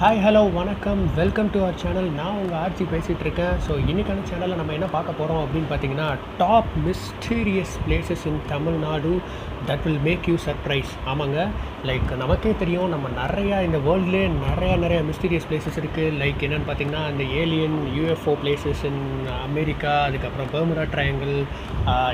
Hi hello வணக்கம். Welcome to our channel நான் உங்கள் ஆர்ச்சி பேசிகிட்டு இருக்கேன். ஸோ இன்றைக்கான சேனலில் நம்ம என்ன பார்க்க போகிறோம் அப்படின்னு பார்த்தீங்கன்னா top mysterious places in Tamil Nadu that will make you surprise ஆமாங்க. லைக் நமக்கே தெரியும் நம்ம நிறையா இந்த வேர்ல்ட்லேயே நிறையா நிறையா மிஸ்டீரியஸ் பிளேசஸ் இருக்குது லைக் என்னென்னு பார்த்தீங்கன்னா இந்த alien UFO places in America அதுக்கப்புறம் பெர்முடா ட்ரையாங்கிள்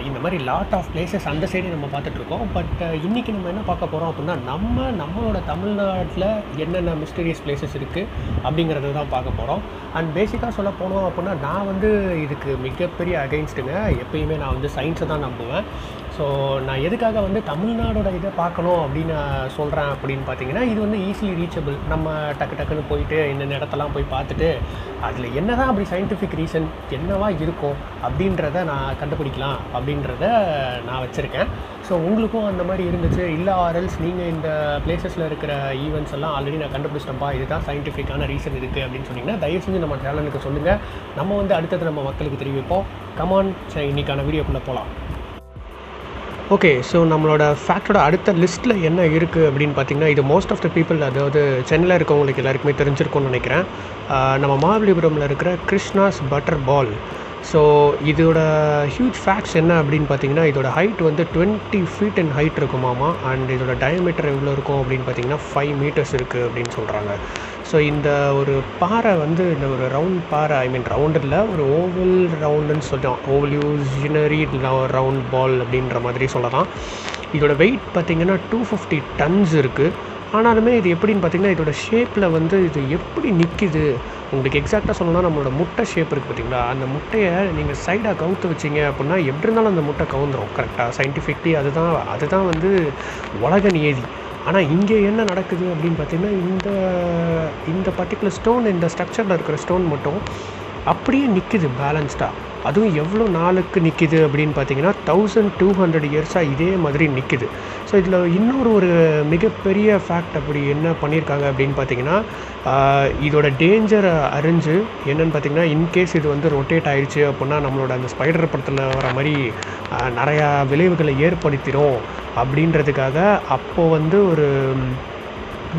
இந்த மாதிரி லாட் ஆஃப் பிளேசஸ் அந்த சைடு நம்ம பார்த்துட்ருக்கோம் பட் இன்றைக்கி நம்ம என்ன பார்க்க போகிறோம் அப்படின்னா நம்ம நம்மளோட தமிழ்நாட்டில் என்னென்ன மிஸ்டீரியஸ் பிளேசஸ் இருக்குது அப்படிங்கிறத தான் பார்க்க போகிறோம் அண்ட் பேசிக்காக சொல்ல போனோம் அப்படின்னா நான் வந்து இதுக்கு மிகப்பெரிய அகைன்ஸ்ட்டுங்க எப்பயுமே நான் வந்து சயின்ஸை தான் நம்புவேன். ஸோ நான் எதுக்காக வந்து தமிழ்நாடோட இதை பார்க்கணும் அப்படின்னு நான் சொல்கிறேன் அப்படின்னு பார்த்தீங்கன்னா இது வந்து ஈஸிலி ரீச்சபிள் நம்ம டக்கு டக்குன்னு போயிட்டு என்னென்ன இடத்தெல்லாம் போய் பார்த்துட்டு அதில் என்ன தான் அப்படி சயின்டிஃபிக் ரீசன் என்னவா இருக்கும் அப்படின்றத நான் கண்டுபிடிக்கலாம் அப்படின்றத நான் வச்சுருக்கேன். ஸோ உங்களுக்கும் அந்த மாதிரி இருந்துச்சு. இல்லை ஆர்எல்ஸ் நீங்கள் இந்த பிளேசஸில் இருக்கிற ஈவெண்ட்ஸ் எல்லாம் ஆல்ரெடி நான் கண்டுபிடிச்சிட்டேன்ப்பா இதுதான் சயின்டிஃபிக்கான ரீசன் இருக்குது அப்படின்னு சொன்னிங்கன்னா தயவு செஞ்சு நம்ம சேனலுக்கு சொல்லுங்கள் நம்ம வந்து அடுத்தது நம்ம மக்களுக்கு தெரிவிப்போம். கமான் சரி இன்னைக்கான வீடியோக்குள்ளே போகலாம் ஓகே ஸோ நம்மளோட ஃபேக்டோட அடுத்த லிஸ்ட்டில் என்ன இருக்குது அப்படின்னு பார்த்தீங்கன்னா இது மோஸ்ட் ஆஃப் த பீப்புள் அதாவது சென்னையில் இருக்கவங்களுக்கு எல்லாருக்குமே தெரிஞ்சிருக்கும்னு நினைக்கிறேன். நம்ம மகாபலிபுரமில் இருக்கிற கிருஷ்ணாஸ் பட்டர் பால் ஸோ இதோட ஹியூஜ் ஃபேக்ட்ஸ் என்ன அப்படின்னு பார்த்தீங்கன்னா இதோட ஹைட் வந்து டுவெண்ட்டி ஃபீட் அண்ட் ஹைட் இருக்குமாமா அண்ட் இதோட டயமீட்டர் எவ்வளோ இருக்கும் அப்படின்னு பார்த்தீங்கன்னா ஃபைவ் மீட்டர்ஸ் இருக்குது அப்படின்னு சொல்கிறாங்க ஸோ இந்த ஒரு பாறை வந்து இந்த ஒரு ரவுண்ட் பாறை ஐ மீன் ரவுண்ட் இல்லை ஒரு ஓவல் ரவுண்டுன்னு சொல்லிட்டோம் ஓவல் யூஜினரி ரவுண்ட் பால் அப்படின்ற மாதிரி சொல்லலாம். இதோட வெயிட் பார்த்தீங்கன்னா டூ ஃபிஃப்டி டன்ஸ் இருக்குது ஆனாலுமே இது எப்படின்னு பார்த்தீங்கன்னா இதோட ஷேப்பில் வந்து இது எப்படி நிற்கிது உங்களுக்கு எக்ஸாக்டாக சொல்லணும்னா நம்மளோட முட்டை ஷேப் இருக்குது பார்த்தீங்களா? அந்த முட்டையை நீங்கள் சைடாக கவுத்து வச்சிங்க அப்படின்னா எப்படி இருந்தாலும் அந்த முட்டை கவுந்துடும் கரெக்டாக சயின்டிஃபிக்லி அதுதான் அதுதான் வந்து உலக நியதி. ஆனால் இங்கே என்ன நடக்குது அப்படின்னு பார்த்தீங்கன்னா இந்த இந்த பர்டிகுலர் ஸ்டோன் இந்த ஸ்ட்ரக்சரில் இருக்கிற ஸ்டோன் மட்டும் அப்படியே நிற்கிது பேலன்ஸ்டாக அதுவும் எவ்வளோ நாளுக்கு நிற்கிது அப்படின்னு பார்த்தீங்கன்னா தௌசண்ட் டூ ஹண்ட்ரட் இயர்ஸாக இதே மாதிரி நிற்கிது ஸோ இதில் இன்னொரு ஒரு மிகப்பெரிய ஃபேக்ட் அப்படி என்ன பண்ணியிருக்காங்க அப்படின்னு பார்த்தீங்கன்னா இதோட டேஞ்சரை அறிஞ்சு என்னென்னு பார்த்தீங்கன்னா இன்கேஸ் இது வந்து ரொட்டேட் ஆயிடுச்சு அப்படின்னா நம்மளோட அந்த ஸ்பைடர் படத்தில் வர மாதிரி நிறையா விளைவுகளை ஏற்படுத்திடும் அப்படின்றதுக்காக அப்போது வந்து ஒரு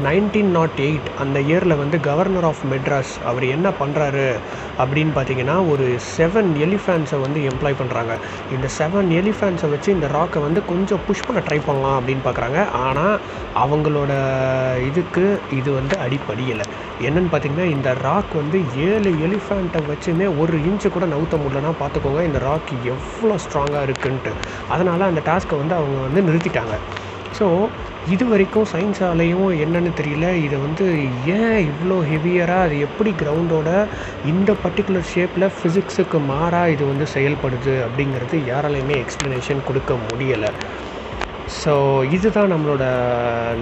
நைன்டீன் நாட் எயிட் அந்த இயரில் வந்து கவர்னர் ஆஃப் மெட்ராஸ் அவர் என்ன பண்ணுறாரு அப்படின்னு பார்த்தீங்கன்னா ஒரு செவன் எலிஃபேண்ட்ஸை வந்து எம்ப்ளாய் பண்ணுறாங்க இந்த செவன் எலிஃபேண்ட்ஸை வச்சு இந்த ராக்கை வந்து கொஞ்சம் புஷ் பண்ண ட்ரை பண்ணலாம் அப்படின்னு பார்க்குறாங்க ஆனால் அவங்களோட இதுக்கு இது வந்து அடிப்படையில் என்னென்னு பார்த்தீங்கன்னா இந்த ராக் வந்து ஏழு எலிஃபேண்ட்டை வச்சுமே ஒரு இன்ச்சு கூட நவுத்த முடியலன்னா பார்த்துக்கோங்க இந்த ராக் எவ்வளோ ஸ்ட்ராங்காக இருக்குன்ட்டு. அதனால் அந்த டாஸ்க்கை வந்து அவங்க வந்து நிறுத்திட்டாங்க. ஸோ இது வரைக்கும் சயின்ஸாலேயும் என்னென்னு தெரியல. இதை வந்து ஏன் இவ்வளோ ஹெவியராக அது எப்படி கிரவுண்டோட இந்த பர்டிகுலர் ஷேப்பில் ஃபிசிக்ஸுக்கு மாறாக இது வந்து செயல்படுது அப்படிங்கிறது யாராலையுமே எக்ஸ்ப்ளனேஷன் கொடுக்க முடியலை. ஸோ இதுதான் நம்மளோட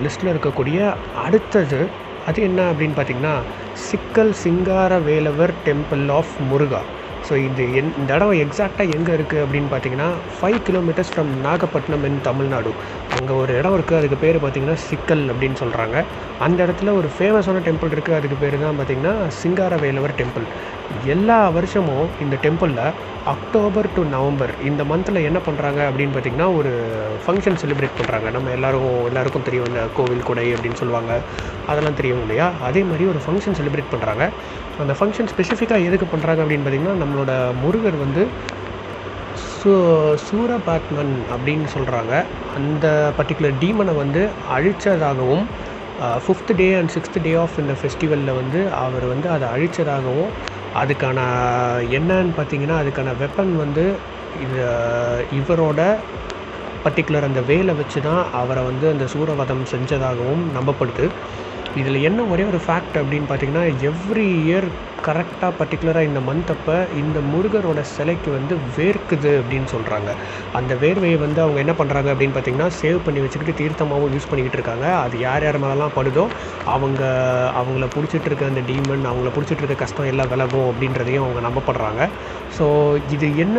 லிஸ்ட்டில் இருக்கக்கூடிய அடுத்தது. அது என்ன அப்படின்னு பார்த்தீங்கன்னா Sikkal Singara Velavar temple of Muruga. So இது என் இந்த இடம் எக்ஸாக்டாக எங்கே இருக்குது அப்படின்னு பார்த்தீங்கன்னா five kilometres from Nagapattinam in Tamil Nadu அங்கே ஒரு இடம் இருக்குது அதுக்கு பேர் பார்த்தீங்கன்னா சிக்கல் அப்படின்னு சொல்கிறாங்க அந்த இடத்துல ஒரு ஃபேமஸான டெம்பிள் இருக்குது அதுக்கு பேர் தான் பார்த்தீங்கன்னா சிங்கார வேலவர் டெம்பிள் எல்லா வருஷமும் இந்த டெம்பிளில் அக்டோபர் டு நவம்பர் இந்த மந்தில் என்ன பண்ணுறாங்க அப்படின்னு பார்த்தீங்கன்னா ஒரு ஃபங்க்ஷன் செலிப்ரேட் பண்ணுறாங்க நம்ம எல்லாரும் எல்லாருக்கும் தெரியும் இந்த கோவில் கொடை அப்படின்னு சொல்லுவாங்க. அதெல்லாம் தெரியும் இல்லையா? அதே மாதிரி ஒரு ஃபங்க்ஷன் செலிப்ரேட் பண்ணுறாங்க அந்த ஃபங்க்ஷன் ஸ்பெசிஃபிக்காக எதுக்கு பண்ணுறாங்க அப்படின்னு பார்த்தீங்கன்னா நம்மளோட முருகர் வந்து சூ சூரபாத்மன் அப்படின்னு சொல்கிறாங்க அந்த பர்டிகுலர் டீமனை வந்து அழித்ததாகவும் fifth day and sixth day of இந்த ஃபெஸ்டிவலில் வந்து அவர் வந்து அதை அழித்ததாகவும் அதுக்கான என்னன்னு பார்த்தீங்கன்னா அதுக்கான வெப்பன் வந்து இது இவரோட பர்டிகுலர் அந்த வேலை வச்சு தான் அவரை வந்து அந்த சூரவதம் செஞ்சதாகவும் நம்பப்படுது. இதில் என்ன ஒரே ஒரு ஃபேக்ட் அப்படின்னு பார்த்தீங்கன்னா எவ்ரி இயர் கரெக்டாக பர்டிகுலராக இந்த மந்த் அப்போ இந்த முருகரோட சிலைக்கு வந்து வேர்க்குது அப்படின்னு சொல்கிறாங்க அந்த வேர்வையை வந்து அவங்க என்ன பண்ணுறாங்க அப்படின்னு பார்த்தீங்கன்னா சேவ் பண்ணி வச்சுக்கிட்டு தீர்த்தமாகவும் யூஸ் பண்ணிக்கிட்டு இருக்காங்க. அது யார் யார் மேலெலாம் படுதோ அவங்க அவங்கள பிடிச்சிட்டு இருக்க அந்த டீமன் அவங்கள பிடிச்சிட்டு இருக்க கஷ்டம் எல்லாம் விலகும் அப்படின்றதையும் அவங்க நம்பப்படுறாங்க. ஸோ இது என்ன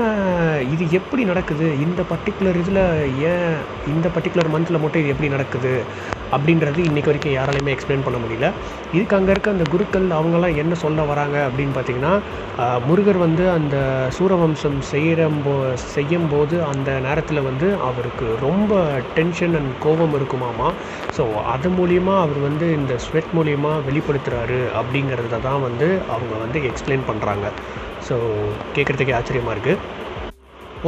இது எப்படி நடக்குது? இந்த பர்டிகுலர் இதில் ஏன் இந்த பர்டிகுலர் மந்தில் மட்டும் இது எப்படி நடக்குது? அப்படின்றது இன்றைக்கி வரைக்கும் யாராலையுமே எக்ஸ்பிளைன் பண்ண முடியல. இதுக்கு அங்கே இருக்க அந்த குருக்கள் அவங்கெல்லாம் என்ன சொல்ல வராங்க அப்படின்னு பார்த்தீங்கன்னா முருகர் வந்து அந்த சூரவம்சம் செய்கிறம்போ செய்யும்போது அந்த நேரத்தில் வந்து அவருக்கு ரொம்ப டென்ஷன் அண்ட் கோபம் இருக்குமாமா. ஸோ அது மூலிமா அவர் வந்து இந்த ஸ்வெட் மூலிமா வெளிப்படுத்துகிறாரு அப்படிங்கிறத தான் வந்து அவங்க வந்து எக்ஸ்பிளைன் பண்ணுறாங்க ஸோ கேட்குறதுக்கே ஆச்சரியமாக இருக்குது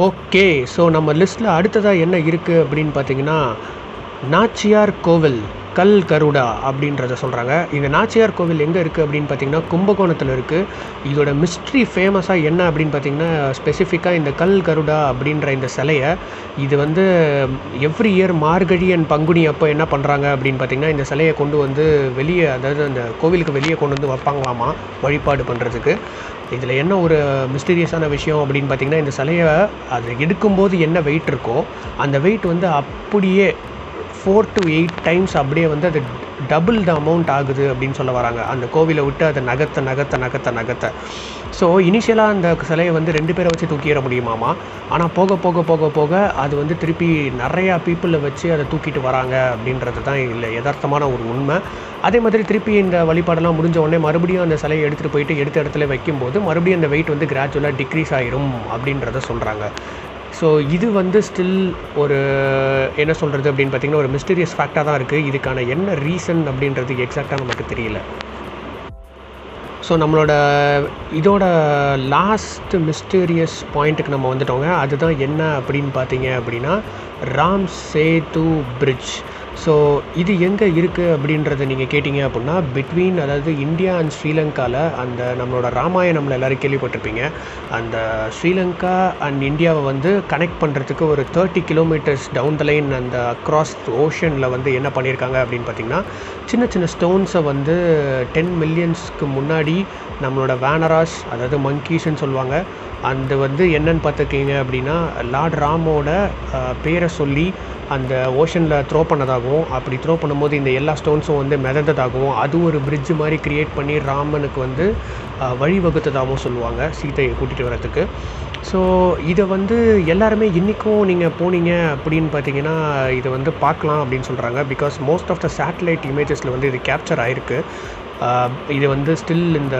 ஓகே ஸோ நம்ம லிஸ்ட்டில் அடுத்ததாக என்ன இருக்குது அப்படின்னு பார்த்தீங்கன்னா நாச்சியார் கோவில் கல் கருடா அப்படின்றத சொல்கிறாங்க இந்த நாச்சியார் கோவில் எங்கே இருக்குது அப்படின்னு பார்த்தீங்கன்னா கும்பகோணத்தில் இருக்குது இதோட மிஸ்ட்ரி ஃபேமஸாக என்ன அப்படின்னு பார்த்தீங்கன்னா ஸ்பெசிஃபிக்காக இந்த கல் கருடா அப்படின்ற இந்த சிலையை இது வந்து every year Margazhi and Panguni அப்போ என்ன பண்ணுறாங்க அப்படின்னு பார்த்தீங்கன்னா இந்த சிலையை கொண்டு வந்து வெளியே அதாவது அந்த கோவிலுக்கு வெளியே கொண்டு வந்து வைப்பாங்களாமா வழிபாடு பண்ணுறதுக்கு இதில் என்ன ஒரு மிஸ்டீரியஸான விஷயம் அப்படின்னு பார்த்தீங்கன்னா இந்த சிலையை அது எடுக்கும்போது என்ன வெயிட் இருக்கோ அந்த வெயிட் வந்து அப்படியே ஃபோர் டு எயிட் டைம்ஸ் அப்படியே வந்து அது டபுள் த அமௌண்ட் ஆகுது அப்படின்னு சொல்ல வராங்க. அந்த கோவிலை விட்டு அதை நகர்த்த நகர்த்த நகர்த்த நகர்த்த. ஸோ இனிஷியலாக அந்த சிலையை வந்து ரெண்டு பேரை வச்சு தூக்கிட முடியுமாமா ஆனால் போக போக போக போக அது வந்து திருப்பி நிறையா பீப்புளை வச்சு அதை தூக்கிட்டு வராங்க அப்படின்றது தான் இல்லை யதார்த்தமான ஒரு உண்மை. அதே மாதிரி திருப்பி இந்த வழிபாடெல்லாம் முடிஞ்ச உடனே மறுபடியும் அந்த சிலையை எடுத்துகிட்டு போயிட்டு எடுத்த இடத்துல வைக்கும்போது மறுபடியும் அந்த வெயிட் வந்து கிராஜுவலாக டிக்ரீஸ் ஆயிரும் அப்படின்றத சொல்கிறாங்க ஸோ இது வந்து ஸ்டில் ஒரு என்ன சொல்கிறது அப்படின்னு பார்த்தீங்கன்னா ஒரு மிஸ்டீரியஸ் ஃபேக்டாக தான் இருக்குது இதுக்கான என்ன ரீசன் அப்படின்றது எக்ஸாக்டாக நமக்கு தெரியல. ஸோ நம்மளோட இதோட லாஸ்ட் மிஸ்டீரியஸ் பாயிண்ட்டுக்கு நம்ம வந்துட்டோங்க. அதுதான் என்ன அப்படின்னு பார்த்தீங்க அப்படின்னா ராம் சேது பிரிட்ஜ் ஸோ இது எங்கே இருக்குது அப்படின்றத நீங்கள் கேட்டிங்க அப்படின்னா பிட்வீன் அதாவது இந்தியா அண்ட் ஸ்ரீலங்காவில் அந்த நம்மளோட ராமாயணம்ல எல்லோரும் கேள்விப்பட்டிருப்பீங்க. அந்த ஸ்ரீலங்கா அண்ட் இந்தியாவை வந்து கனெக்ட் பண்ணுறதுக்கு ஒரு thirty kilometres down the line அந்த அக்ராஸ் ஓஷனில் வந்து என்ன பண்ணியிருக்காங்க அப்படின்னு பார்த்தீங்கன்னா சின்ன சின்ன ஸ்டோன்ஸை வந்து டென் மில்லியன்ஸ்க்கு முன்னாடி நம்மளோட வேனராஸ் அதாவது மங்கீஸ்ன்னு சொல்லுவாங்க. அந்த வந்து என்னன்னு பார்த்துக்கிங்க அப்படின்னா லார்ட் ராமோட பேரை சொல்லி அந்த ஓஷனில் த்ரோ பண்ணதாகவும் அப்படி த்ரோ பண்ணும்போது இந்த எல்லா ஸ்டோன்ஸும் வந்து மிதந்ததாகவும் அது ஒரு பிரிட்ஜு மாதிரி க்ரியேட் பண்ணி ராமனுக்கு வந்து வழிவகுத்ததாகவும் சொல்லுவாங்க சீதையை கூட்டிகிட்டு வரதுக்கு ஸோ இதை வந்து எல்லாருமே இன்றைக்கும் நீங்கள் போனீங்க அப்படின்னு பார்த்தீங்கன்னா இதை வந்து பார்க்கலாம் அப்படின்னு சொல்கிறாங்க because most of the satellite இமேஜஸில் வந்து இது கேப்சர் ஆகிருக்கு இது வந்து ஸ்டில் இந்த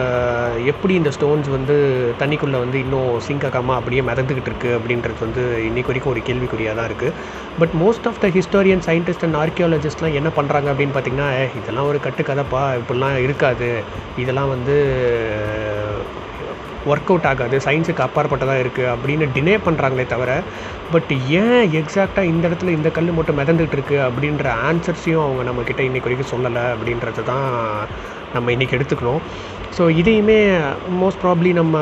எப்படி இந்த ஸ்டோன்ஸ் வந்து தண்ணிக்குள்ளே வந்து இன்னும் சிங்க் ஆகாமல் அப்படியே மிதந்துக்கிட்டு இருக்குது அப்படின்றது வந்து இன்னைக்கு வரைக்கும் ஒரு கேள்விக்குறியாக தான் இருக்குது but most of the historian scientist and ஆர்கியாலஜிஸ்ட்லாம் என்ன பண்ணுறாங்க அப்படின்னு பார்த்தீங்கன்னா இதெல்லாம் ஒரு கட்டுக்கதைப்பா இப்படிலாம் இருக்காது. இதெல்லாம் வந்து ஒர்க் அவுட் ஆகாது. சயின்ஸுக்கு அப்பாற்பட்டதாக இருக்குது அப்படின்னு டினே பண்ணுறாங்களே தவிர பட் ஏன் எக்ஸாக்டாக இந்த இடத்துல இந்த கல் மட்டும் மிதந்துட்டு இருக்குது அப்படின்ற ஆன்சர்ஸையும் அவங்க நம்மக்கிட்ட இன்னைக்கு வரைக்கும் சொல்லலை அப்படின்றது தான் நம்ம இன்றைக்கி எடுத்துக்கணும் ஸோ இதையுமே மோஸ்ட் ப்ராப்ளி நம்ம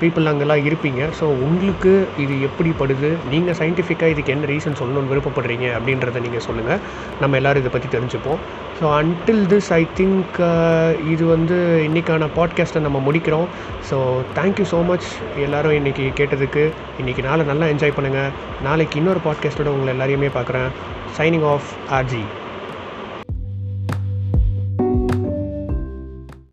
பீப்புள் அங்கெல்லாம் இருப்பீங்க. ஸோ உங்களுக்கு இது எப்படி படுது நீங்கள் சயின்டிஃபிக்காக இதுக்கு என்ன ரீசன் சொல்லணும்னு விருப்பப்படுறீங்க அப்படின்றத நீங்கள் சொல்லுங்கள் நம்ம எல்லோரும் இதை பற்றி தெரிஞ்சுப்போம். So until this I think இது வந்து இன்றைக்கான பாட்காஸ்ட்டை நம்ம முடிக்கிறோம். ஸோ தேங்க்யூ ஸோ மச் எல்லோரும் இன்றைக்கி கேட்டதுக்கு. இன்றைக்கி நாளை நல்லா என்ஜாய் பண்ணுங்கள் நாளைக்கு இன்னொரு பாட்காஸ்ட்டோட உங்களை எல்லாரையுமே பார்க்குறேன். Signing off RJ